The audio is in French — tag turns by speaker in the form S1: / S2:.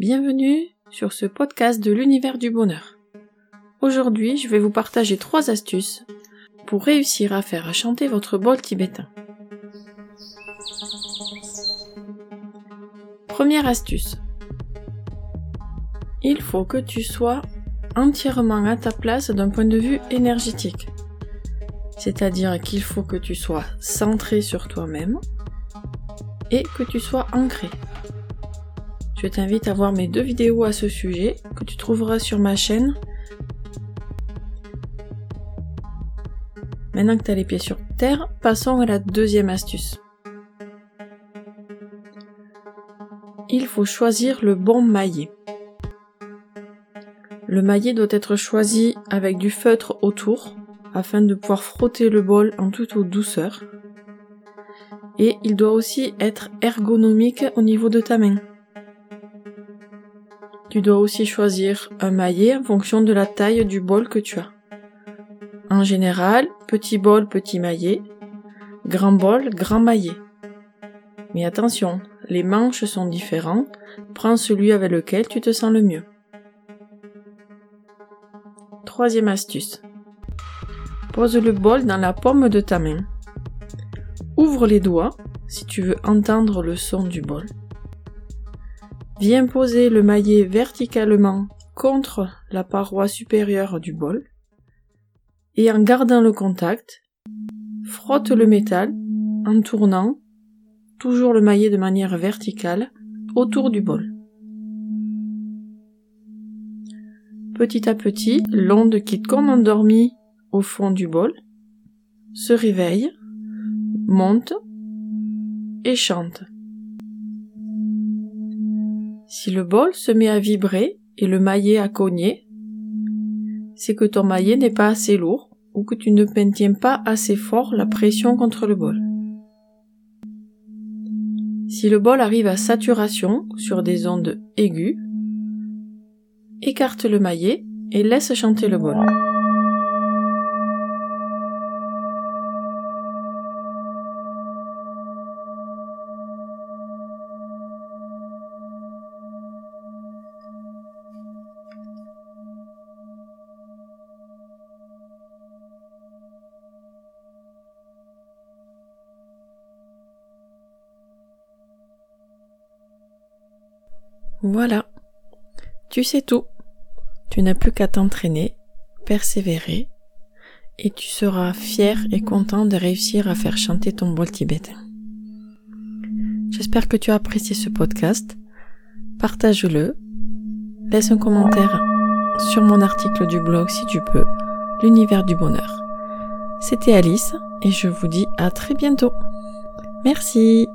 S1: Bienvenue sur ce podcast de l'univers du bonheur. Aujourd'hui, je vais vous partager trois astuces pour réussir à faire chanter votre bol tibétain. Première astuce. Il faut que tu sois entièrement à ta place d'un point de vue énergétique. C'est-à-dire qu'il faut que tu sois centré sur toi-même et que tu sois ancré. Je t'invite à voir mes deux vidéos à ce sujet que tu trouveras sur ma chaîne. Maintenant que tu as les pieds sur terre, passons à la deuxième astuce. Il faut choisir le bon maillet. Le maillet doit être choisi avec du feutre autour afin de pouvoir frotter le bol en toute douceur. Et il doit aussi être ergonomique au niveau de ta main. Tu dois aussi choisir un maillet en fonction de la taille du bol que tu as. En général, petit bol, petit maillet, grand bol, grand maillet. Mais attention, les manches sont différents, prends celui avec lequel tu te sens le mieux. Troisième astuce. Pose le bol dans la paume de ta main. Ouvre les doigts si tu veux entendre le son du bol. Viens poser le maillet verticalement contre la paroi supérieure du bol et en gardant le contact, frotte le métal en tournant toujours le maillet de manière verticale autour du bol. Petit à petit, l'onde quitte comme endormie au fond du bol, se réveille, monte et chante. Si le bol se met à vibrer et le maillet à cogner, c'est que ton maillet n'est pas assez lourd ou que tu ne maintiens pas assez fort la pression contre le bol. Si le bol arrive à saturation sur des ondes aiguës, écarte le maillet et laisse chanter le bol. Voilà. Tu sais tout. Tu n'as plus qu'à t'entraîner, persévérer, et tu seras fier et content de réussir à faire chanter ton bol tibétain. J'espère que tu as apprécié ce podcast. Partage-le. Laisse un commentaire sur mon article du blog si tu peux. L'univers du bonheur. C'était Alice et je vous dis à très bientôt. Merci.